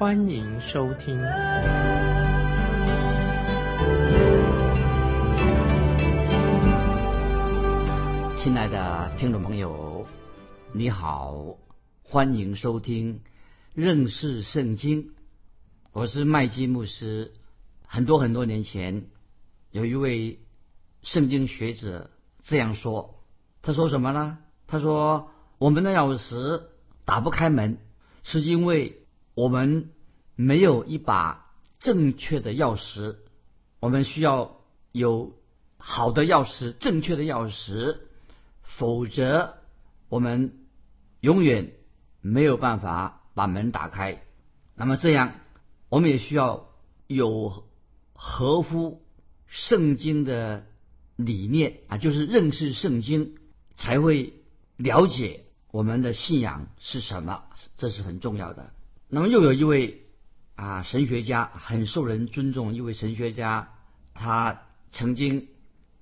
欢迎收听。亲爱的听众朋友，你好，欢迎收听认识圣经。我是麦基牧师。很多很多年前，有一位。圣经学者这样说：“他说什么呢？他说我们的钥匙打不开门，是因为我们没有一把正确的钥匙。我们需要有好的钥匙，正确的钥匙，否则我们永远没有办法把门打开。那么这样，我们也需要有合乎圣经的。”理念啊，就是认识圣经，才会了解我们的信仰是什么，这是很重要的。那么又有一位啊神学家很受人尊重，一位神学家，他曾经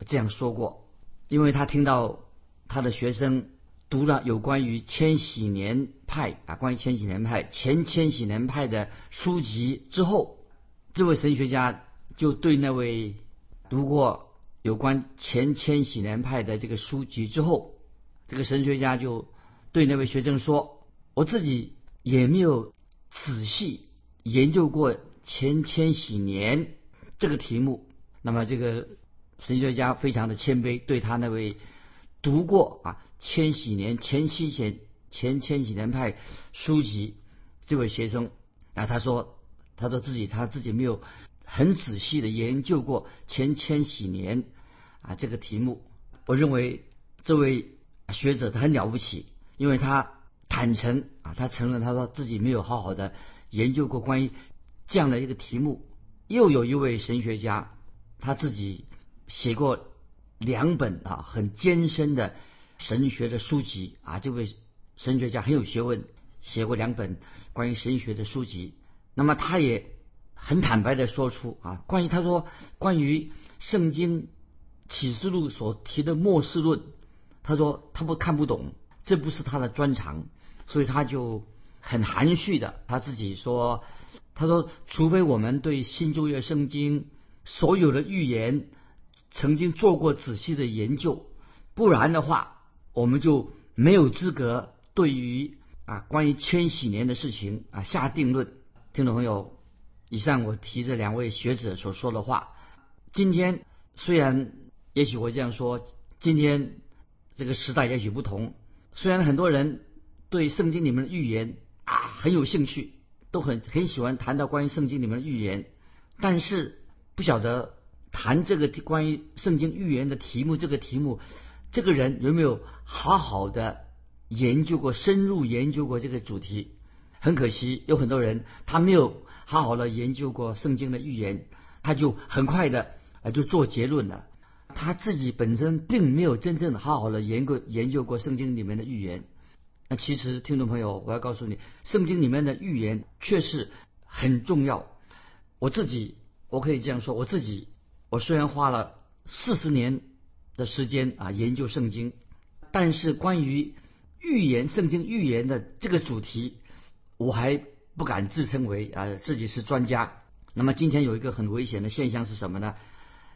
这样说过，因为他听到他的学生读了有关于千禧年派啊，关于千禧年派前千禧年派的书籍之后，这位神学家就对那位读过。有关前千禧年派的这个书籍之后，这个神学家就对那位学生说：“我自己也没有仔细研究过前千禧年这个题目。”那么这个神学家非常的谦卑，对他那位读过啊千禧年前七前前千禧年派书籍这位学生啊，他说他说自己他自己没有很仔细的研究过前千禧年。啊，这个题目，我认为这位学者他很了不起，因为他坦诚啊，他承认他说自己没有好好的研究过关于这样的一个题目。又有一位神学家，他自己写过两本啊很艰深的神学的书籍啊，这位神学家很有学问，写过两本关于神学的书籍。那么他也很坦白的说出啊，关于他说关于圣经。启示录所提的末世论，他说他不看不懂，这不是他的专长，所以他就很含蓄的他自己说，他说除非我们对新旧约圣经所有的预言曾经做过仔细的研究，不然的话，我们就没有资格对于啊关于千禧年的事情啊下定论。听众朋友，以上我提这两位学者所说的话，今天虽然。也许我这样说，今天这个时代也许不同。虽然很多人对圣经里面的预言啊很有兴趣，都很很喜欢谈到关于圣经里面的预言，但是不晓得谈这个关于圣经预言的题目，这个题目，这个人有没有好好的研究过、深入研究过这个主题？很可惜，有很多人他没有好好的研究过圣经的预言，他就很快的啊就做结论了。他自己本身并没有真正的好好的研究研究过圣经里面的预言。那其实听众朋友，我要告诉你，圣经里面的预言确实很重要。我自己我可以这样说，我自己我虽然花了四十年的时间啊研究圣经，但是关于预言圣经预言的这个主题，我还不敢自称为啊自己是专家。那么今天有一个很危险的现象是什么呢？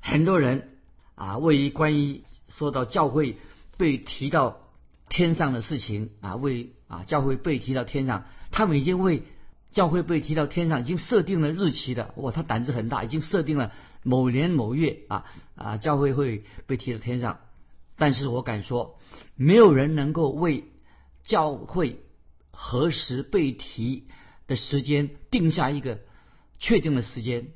很多人。啊，为关于说到教会被提到天上的事情啊，为啊教会被提到天上，他们已经为教会被提到天上已经设定了日期的。哇，他胆子很大，已经设定了某年某月啊啊教会会被提到天上。但是我敢说，没有人能够为教会何时被提的时间定下一个确定的时间。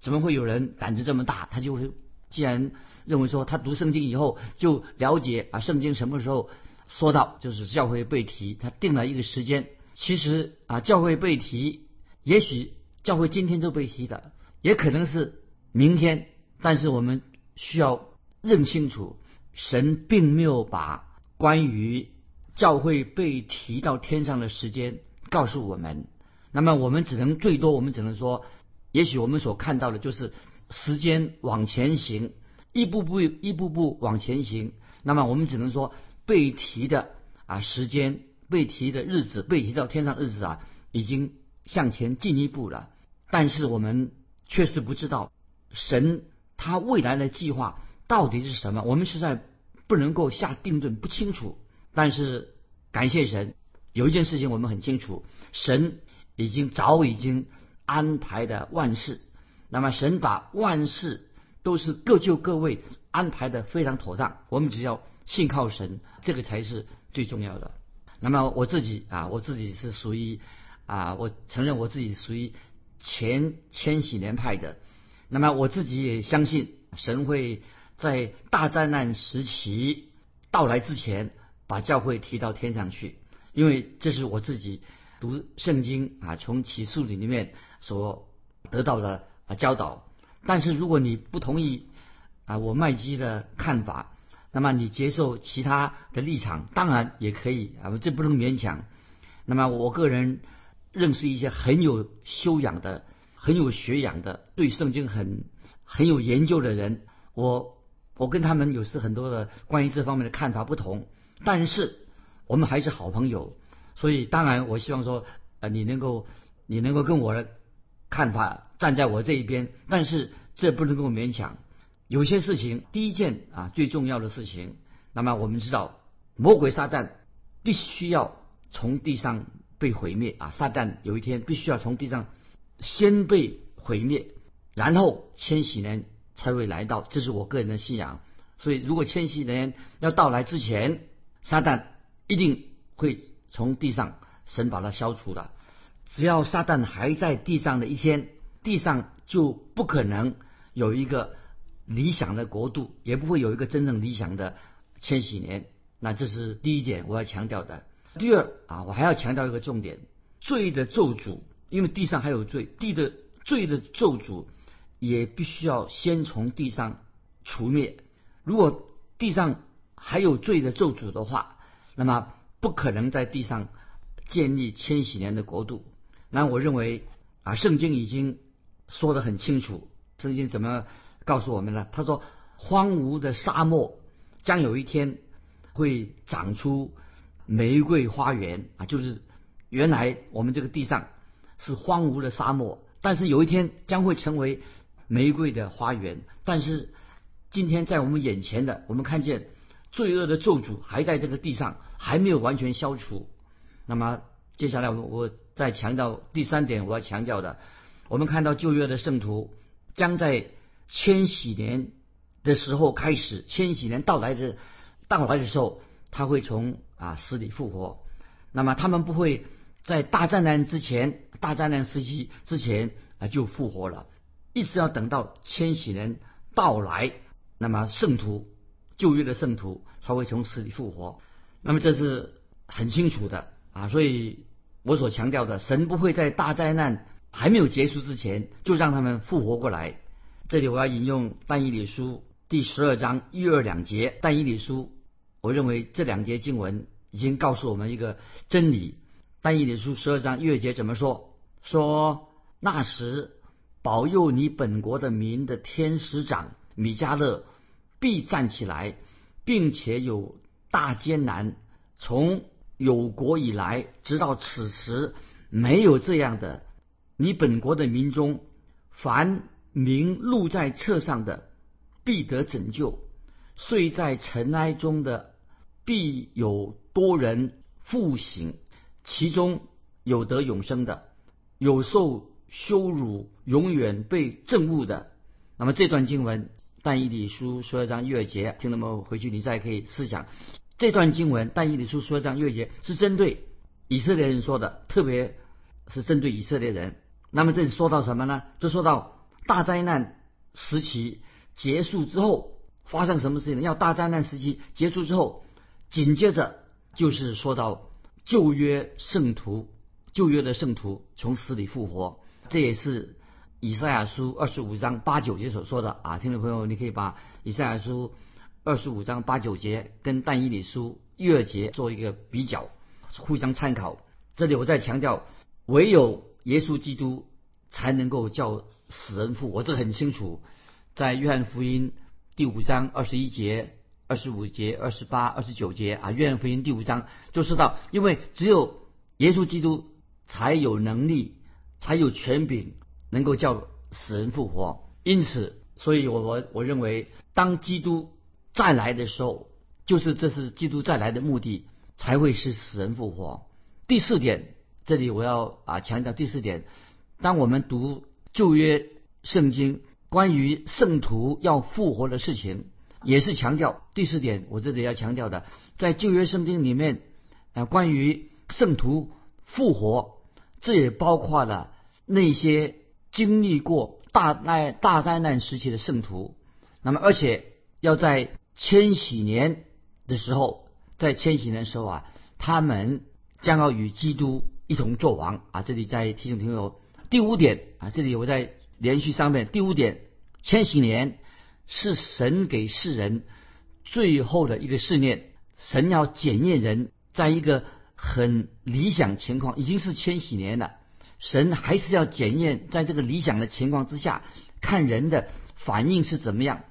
怎么会有人胆子这么大？他就会既然。认为说他读圣经以后就了解啊，圣经什么时候说到就是教会被提，他定了一个时间。其实啊，教会被提，也许教会今天就被提的，也可能是明天。但是我们需要认清楚，神并没有把关于教会被提到天上的时间告诉我们。那么我们只能最多，我们只能说，也许我们所看到的就是时间往前行，一步步一步步往前行。那么我们只能说被提的啊时间，被提的日子，被提到天上日子啊，已经向前进一步了。但是我们确实不知道神他未来的计划到底是什么，我们实在不能够下定论，不清楚。但是感谢神，有一件事情我们很清楚，神。已经早已经安排的万事，那么神把万事都是各就各位安排的非常妥当，我们只要信靠神，这个才是最重要的。那么我自己啊，我自己是属于啊，我承认我自己属于前千禧年派的。那么我自己也相信神会在大灾难时期到来之前把教会提到天上去，因为这是我自己。读圣经啊，从启示里面所得到的啊教导。但是如果你不同意啊我麦基的看法，那么你接受其他的立场，当然也可以啊，这不能勉强。那么我个人认识一些很有修养的、很有学养的、对圣经很很有研究的人，我我跟他们有时很多的关于这方面的看法不同，但是我们还是好朋友。所以，当然，我希望说，呃，你能够，你能够跟我的看法站在我这一边，但是这不能够勉强。有些事情，第一件啊，最重要的事情，那么我们知道，魔鬼撒旦必须要从地上被毁灭啊，撒旦有一天必须要从地上先被毁灭，然后千禧年才会来到，这是我个人的信仰。所以，如果千禧年要到来之前，撒旦一定会。从地上，神把它消除的。只要撒旦还在地上的一天，地上就不可能有一个理想的国度，也不会有一个真正理想的千禧年。那这是第一点我要强调的。第二啊，我还要强调一个重点：罪的咒诅，因为地上还有罪，地的罪的咒诅也必须要先从地上除灭。如果地上还有罪的咒诅的话，那么。不可能在地上建立千禧年的国度。那我认为啊，圣经已经说得很清楚。圣经怎么告诉我们了？他说，荒芜的沙漠将有一天会长出玫瑰花园啊，就是原来我们这个地上是荒芜的沙漠，但是有一天将会成为玫瑰的花园。但是今天在我们眼前的，我们看见罪恶的咒诅还在这个地上。还没有完全消除。那么接下来我我再强调第三点，我要强调的，我们看到旧约的圣徒将在千禧年的时候开始，千禧年到来的到来的时候，他会从啊死里复活。那么他们不会在大灾难之前、大灾难时期之前啊就复活了，一直要等到千禧年到来，那么圣徒旧约的圣徒才会从死里复活。那么这是很清楚的啊，所以我所强调的，神不会在大灾难还没有结束之前就让他们复活过来。这里我要引用但以理书第十二章一二两节。但以理书，我认为这两节经文已经告诉我们一个真理。但以理书十二章一二节怎么说？说那时保佑你本国的民的天使长米迦勒必站起来，并且有。大艰难，从有国以来，直到此时，没有这样的。你本国的民中，凡名录在册上的，必得拯救；睡在尘埃中的，必有多人复醒。其中有得永生的，有受羞辱，永远被憎恶的。那么这段经文。但以理书十二章月节，听众们回去你再可以思想这段经文。但以理书十二章月节是针对以色列人说的，特别是针对以色列人。那么这里说到什么呢？就说到大灾难时期结束之后发生什么事情呢？要大灾难时期结束之后，紧接着就是说到旧约圣徒，旧约的圣徒从死里复活。这也是以赛亚书二十五章八九节所说的啊。听众朋友，你可以把以赛亚书二十五章八九节跟但以理书一二节做一个比较，互相参考。这里我再强调，唯有耶稣基督才能够叫死人复活，这很清楚。在约翰福音第五章二十一节、二十五节、二十八、二十九节啊，约翰福音第五章就说到，因为只有耶稣基督才有能力、才有权柄，能够叫死人复活。因此，所以我我我认为，当基督再来的时候，就是这是基督再来的目的，才会是死人复活。第四点，这里我要啊强调第四点，当我们读旧约圣经。关于圣徒要复活的事情，也是强调第四点。我这里要强调的，在旧约圣经里面，啊，关于圣徒复活，这也包括了那些经历过大难大灾难时期的圣徒。那么，而且要在千禧年的时候，在千禧年的时候啊，他们将要与基督一同作王啊。这里在提醒朋友，第五点啊，这里我在。连续上面第五点，千禧年是神给世人最后的一个试炼，神要检验人，在一个很理想情况，已经是千禧年了，神还是要检验，在这个理想的情况之下，看人的反应是怎么样。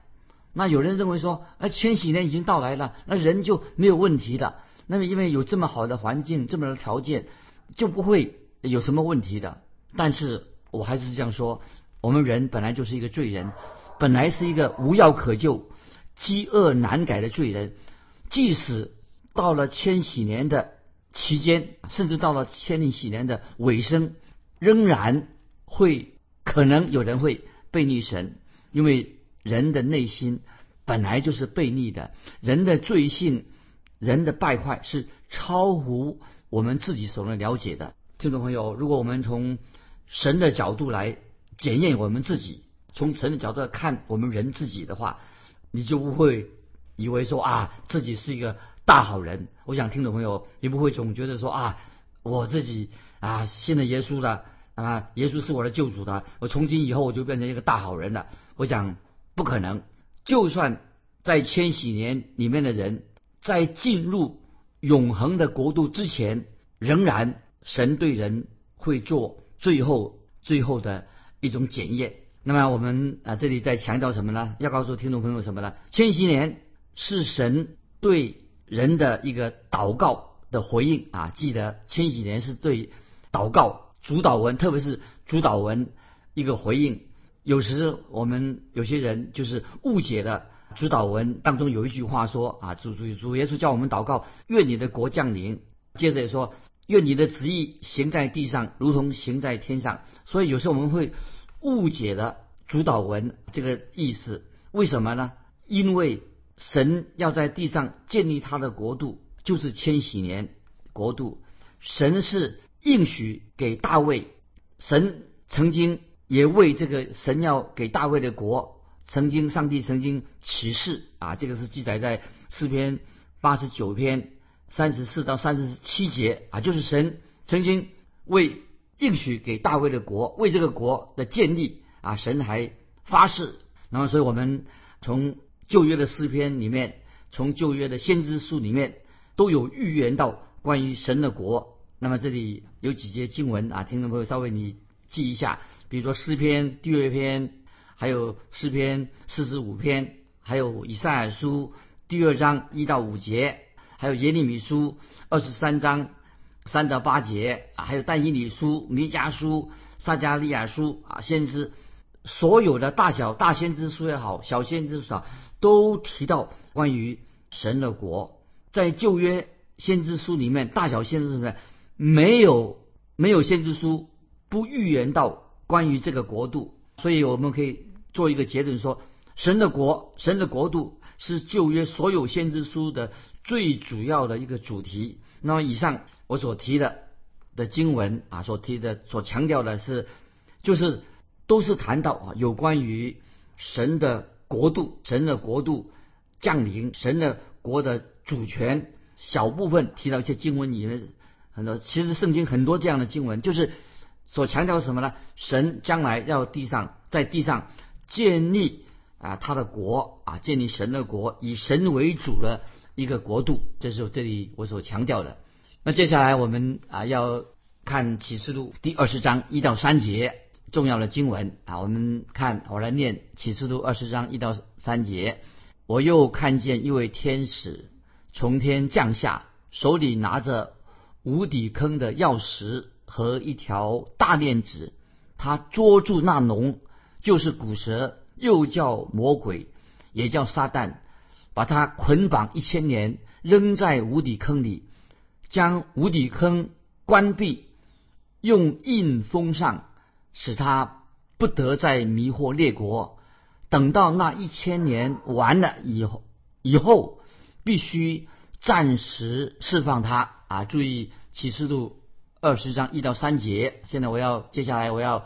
那有人认为说，哎，千禧年已经到来了，那人就没有问题了。那么因为有这么好的环境，这么的条件，就不会有什么问题的。但是我还是这样说。我们人本来就是一个罪人，本来是一个无药可救、饥饿难改的罪人。即使到了千禧年的期间，甚至到了千禧年的尾声，仍然会可能有人会背逆神，因为人的内心本来就是背逆的，人的罪性、人的败坏是超乎我们自己所能了解的。听众朋友，如果我们从神的角度来，检验我们自己，从神的角度来看我们人自己的话，你就不会以为说啊自己是一个大好人。我想听众朋友，你不会总觉得说啊我自己啊信了耶稣了啊，耶稣是我的救主的，我从今以后我就变成一个大好人了。我想不可能。就算在千禧年里面的人，在进入永恒的国度之前，仍然神对人会做最后最后的。一种检验。那么我们啊，这里在强调什么呢？要告诉听众朋友什么呢？千禧年是神对人的一个祷告的回应啊！记得千禧年是对祷告主导文，特别是主导文一个回应。有时我们有些人就是误解了主导文当中有一句话说啊，主主主耶稣叫我们祷告，愿你的国降临。接着说，愿你的旨意行在地上，如同行在天上。所以有时候我们会。误解了主导文这个意思，为什么呢？因为神要在地上建立他的国度，就是千禧年国度。神是应许给大卫，神曾经也为这个神要给大卫的国，曾经上帝曾经启示啊，这个是记载在诗篇八十九篇三十四到三十七节啊，就是神曾经为。应许给大卫的国，为这个国的建立啊，神还发誓。那么，所以我们从旧约的诗篇里面，从旧约的先知书里面，都有预言到关于神的国。那么这里有几节经文啊，听众朋友稍微你记一下，比如说诗篇第二篇，还有诗篇四十五篇，还有以赛亚书第二章一到五节，还有耶利米书二十三章。三到八节啊，还有但以理书、弥迦书、撒加利亚书啊，先知所有的大小大先知书也好，小先知书啊都提到关于神的国。在旧约先知书里面，大小先知书里面没有没有先知书不预言到关于这个国度，所以我们可以做一个结论说，神的国、神的国度是旧约所有先知书的最主要的一个主题。那么以上。我所提的的经文啊，所提的所强调的是，就是都是谈到啊有关于神的国度，神的国度降临，神的国的主权。小部分提到一些经文里面很多，其实圣经很多这样的经文，就是所强调什么呢？神将来要地上在地上建立啊他的国啊，建立神的国，以神为主的一个国度，这是这里我所强调的。那接下来我们啊要看启示录第二十章一到三节重要的经文啊，我们看我来念启示录二十章一到三节。我又看见一位天使从天降下，手里拿着无底坑的钥匙。和一条大链子，他捉住那龙，就是古蛇，又叫魔鬼，也叫撒旦，把他捆绑一千年，扔在无底坑里，将无底坑关闭，用印封上，使他不得再迷惑列国。等到那一千年完了以后，以后必须暂时释放他啊！注意启示录。二十章一到三节，现在我要接下来我要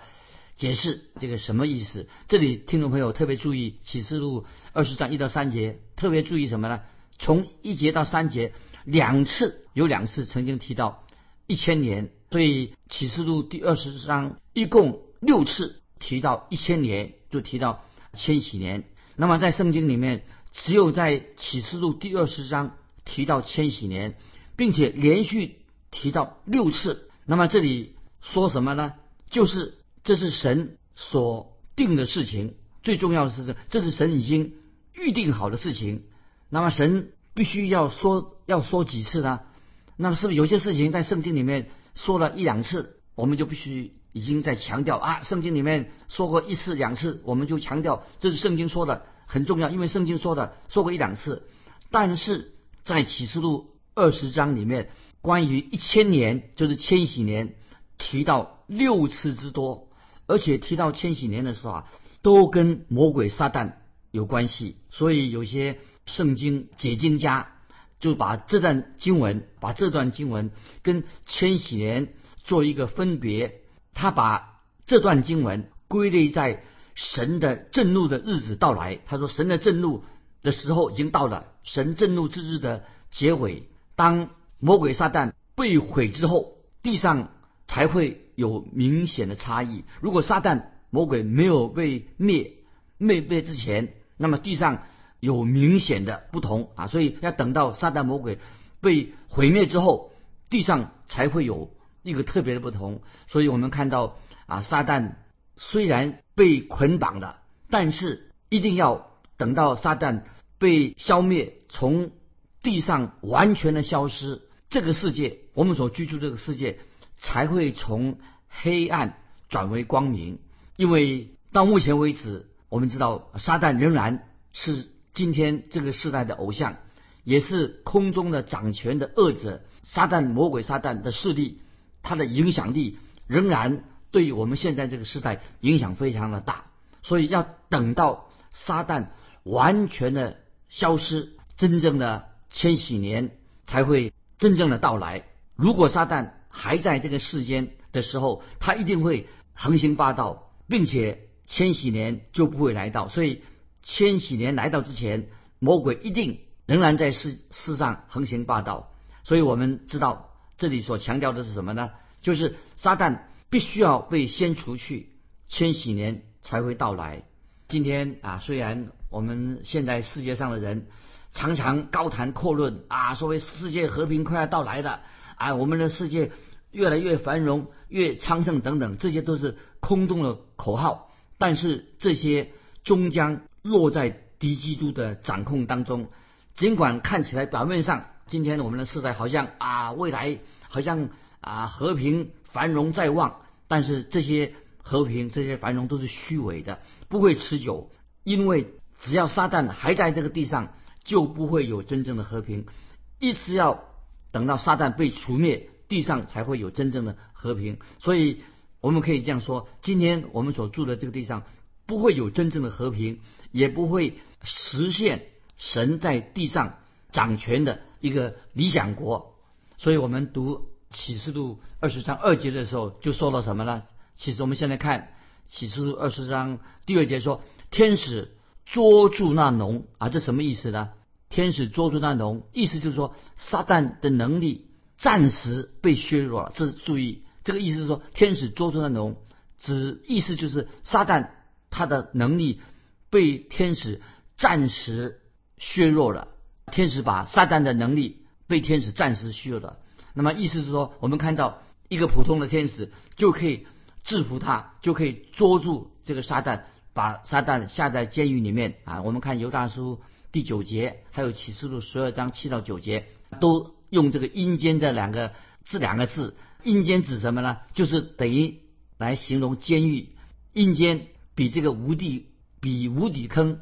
解释这个什么意思。这里听众朋友特别注意启示录二十章一到三节，特别注意什么呢？从一节到三节两次有两次曾经提到一千年，所以启示录第二十章一共六次提到一千年，就提到千禧年。那么在圣经里面，只有在启示录第二十章提到千禧年，并且连续提到六次。那么这里说什么呢？就是这是神所定的事情，最重要的是这，是神已经预定好的事情。那么神必须要说，要说几次呢？那么是不是有些事情在圣经里面说了一两次，我们就必须已经在强调啊？圣经里面说过一次两次，我们就强调这是圣经说的很重要，因为圣经说的说过一两次。但是在启示录二十章里面。关于一千年，就是千禧年，提到六次之多，而且提到千禧年的时候啊，都跟魔鬼撒旦有关系。所以有些圣经解经家就把这段经文，把这段经文跟千禧年做一个分别。他把这段经文归类在神的震怒的日子到来。他说，神的震怒的时候已经到了，神震怒之日的结尾，当。魔鬼撒旦被毁之后，地上才会有明显的差异。如果撒旦魔鬼没有被灭、灭灭之前，那么地上有明显的不同啊。所以要等到撒旦魔鬼被毁灭之后，地上才会有一个特别的不同。所以我们看到啊，撒旦虽然被捆绑了，但是一定要等到撒旦被消灭，从地上完全的消失。这个世界，我们所居住这个世界，才会从黑暗转为光明。因为到目前为止，我们知道撒旦仍然是今天这个时代的偶像，也是空中的掌权的恶者。撒旦魔鬼撒旦的势力，它的影响力仍然对于我们现在这个时代影响非常的大。所以要等到撒旦完全的消失，真正的千禧年才会。真正的到来，如果撒旦还在这个世间的时候，他一定会横行霸道，并且千禧年就不会来到。所以千禧年来到之前，魔鬼一定仍然在世世上横行霸道。所以我们知道这里所强调的是什么呢？就是撒旦必须要被先除去，千禧年才会到来。今天啊，虽然我们现在世界上的人。常常高谈阔论啊，所谓世界和平快要到来的啊，我们的世界越来越繁荣、越昌盛等等，这些都是空洞的口号。但是这些终将落在敌基督的掌控当中。尽管看起来表面上，今天我们的时代好像啊，未来好像啊和平繁荣在望，但是这些和平、这些繁荣都是虚伪的，不会持久。因为只要撒旦还在这个地上。就不会有真正的和平，一直要等到撒旦被除灭，地上才会有真正的和平。所以我们可以这样说：今天我们所住的这个地上不会有真正的和平，也不会实现神在地上掌权的一个理想国。所以我们读启示录二十章二节的时候，就说了什么呢？其实我们现在看启示录二十章第二节说，天使捉住那龙啊，这什么意思呢？天使捉住那龙，意思就是说，撒旦的能力暂时被削弱了。这注意，这个意思是说，天使捉住那龙，指意思就是撒旦他的能力被天使暂时削弱了。天使把撒旦的能力被天使暂时削弱了。那么意思是说，我们看到一个普通的天使就可以制服他，就可以捉住这个撒旦，把撒旦下在监狱里面啊。我们看犹大书第九节，还有启示录十二章七到九节，都用这个阴间这两个这两个字。阴间指什么呢？就是等于来形容监狱。阴间比这个无底比无底坑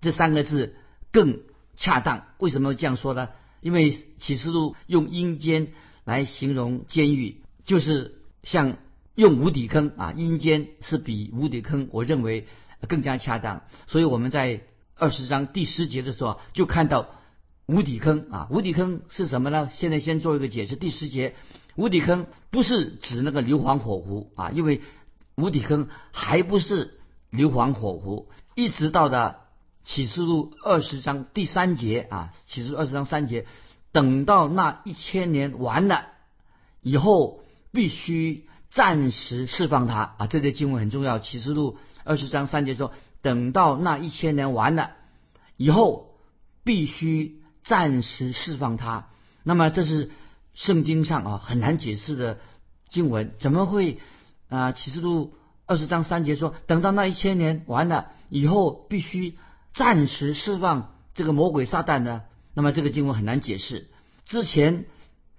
这三个字更恰当。为什么这样说呢？因为启示录用阴间来形容监狱，就是像用无底坑啊。阴间是比无底坑，我认为更加恰当。所以我们在二十章第十节的时候就看到无底坑啊。无底坑是什么呢？现在先做一个解释。第十节。无底坑不是指那个硫磺火湖啊，因为无底坑还不是硫磺火湖。一直到的启示录二十章第三节啊，启示录二十章三节，等到那一千年完了以后，必须暂时释放他啊。这节经文很重要。启示录二十章三节说，等到那一千年完了以后，必须暂时释放他。那么这是。圣经上啊很难解释的经文，怎么会啊启示录二十章三节说，等到那一千年完了以后，必须暂时释放这个魔鬼撒旦呢？那么这个经文很难解释。之前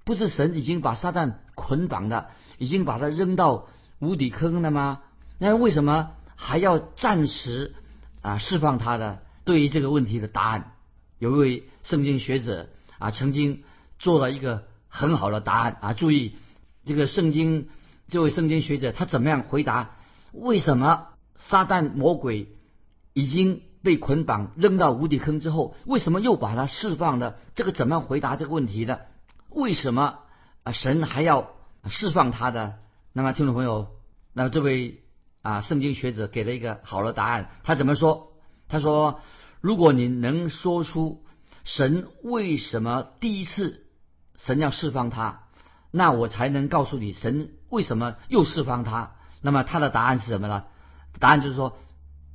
不是神已经把撒旦捆绑了，已经把他扔到无底坑了吗？那为什么还要暂时啊释放他的？对于这个问题的答案，有一位圣经学者啊曾经做了一个。很好的答案啊！注意，这个圣经这位圣经学者他怎么样回答？为什么撒旦魔鬼已经被捆绑扔到无底坑之后，为什么又把他释放了？这个怎么样回答这个问题的？为什么啊神还要释放他的？那么听众朋友，那么这位啊圣经学者给了一个好的答案。他怎么说？他说：如果你能说出神为什么第一次。神要释放他，那我才能告诉你神为什么又释放他。那么他的答案是什么呢？答案就是说，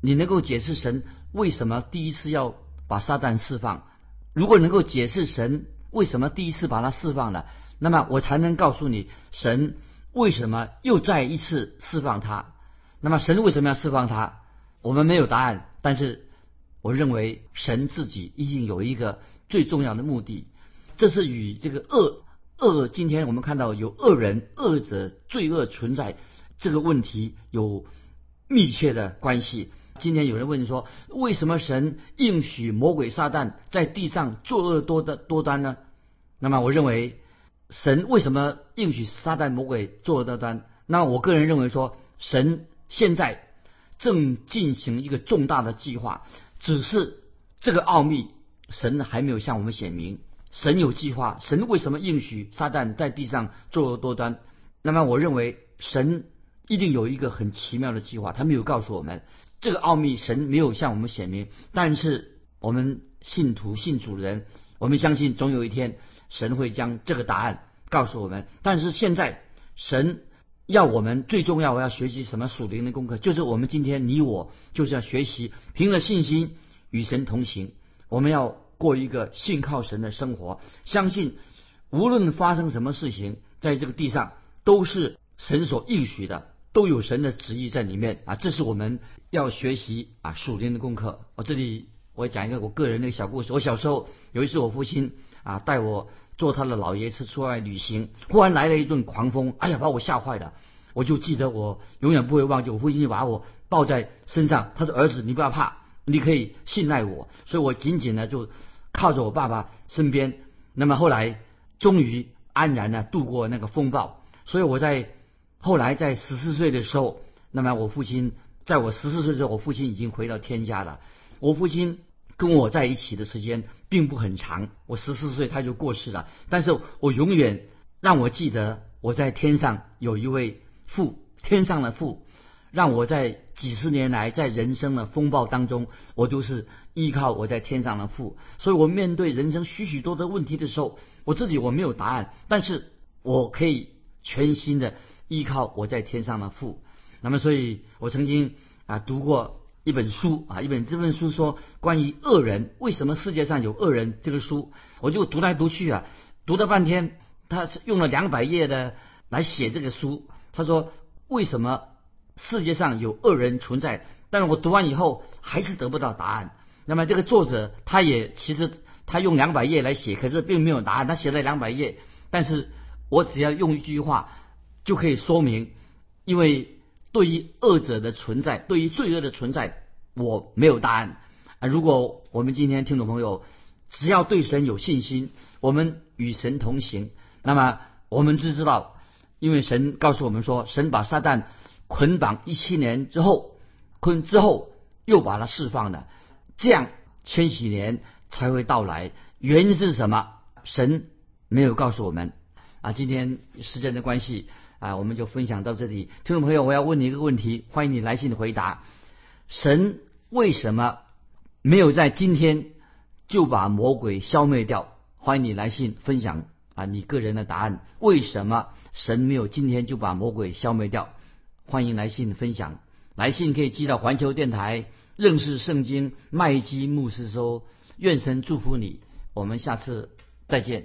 你能够解释神为什么第一次要把撒旦释放。如果能够解释神为什么第一次把他释放了，那么我才能告诉你神为什么又再一次释放他。那么神为什么要释放他？我们没有答案，但是我认为神自己一定有一个最重要的目的。这是与这个恶恶，今天我们看到有恶人、恶者、罪恶存在这个问题有密切的关系。今天有人问说，为什么神应许魔鬼撒旦在地上作恶多的多端呢？那么我认为，神为什么应许撒旦魔鬼作恶多端？那我个人认为说，神现在正进行一个重大的计划，只是这个奥秘，神还没有向我们显明。神有计划，神为什么应许撒旦在地上作恶多端？那么我认为神一定有一个很奇妙的计划，他没有告诉我们这个奥秘，神没有向我们显明。但是我们信徒信主人，我们相信总有一天神会将这个答案告诉我们。但是现在神要我们最重要，我要学习什么属灵的功课？就是我们今天你我就是要学习凭着信心与神同行，我们要。过一个信靠神的生活，相信无论发生什么事情，在这个地上都是神所应许的，都有神的旨意在里面啊！这是我们要学习啊属灵的功课。我这里我讲一个我个人的小故事。我小时候有一次，我父亲啊带我坐他的老爷车出外旅行，忽然来了一阵狂风，哎呀，把我吓坏了。我就记得我永远不会忘记，我父亲就把我抱在身上，他说：“儿子，你不要怕，你可以信赖我。”所以我紧紧的就。靠着我爸爸身边，那么后来终于安然的度过那个风暴。所以我在后来在十四岁的时候，那么我父亲在我十四岁的时候，我父亲已经回到天家了。我父亲跟我在一起的时间并不很长，我十四岁他就过世了。但是我永远让我记得我在天上有一位父，天上的父。让我在几十年来在人生的风暴当中，我都是依靠我在天上的父。所以我面对人生许许多多问题的时候，我自己我没有答案，但是我可以全心的依靠我在天上的父。那么，所以我曾经啊读过一本书啊，一本这本书说关于恶人，为什么世界上有恶人这个书，我就读来读去啊，读了半天，他是用了两百页的来写这个书。他说为什么世界上有恶人存在？但是我读完以后还是得不到答案。那么这个作者他也其实他用两百页来写，可是并没有答案。他写了两百页，但是我只要用一句话就可以说明，因为对于恶者的存在，对于罪恶的存在，我没有答案啊。如果我们今天听众朋友只要对神有信心，我们与神同行，那么我们就知道，因为神告诉我们说，神把撒旦捆绑一七年之后，捆之后又把它释放了。这样千禧年才会到来，原因是什么？神没有告诉我们啊。今天时间的关系啊，我们就分享到这里。听众朋友，我要问你一个问题，欢迎你来信回答：神为什么没有在今天就把魔鬼消灭掉？欢迎你来信分享啊，你个人的答案。为什么神没有今天就把魔鬼消灭掉？欢迎来信分享。来信可以寄到环球电台。认识圣经，麦基牧师说：“愿神祝福你，我们下次再见。”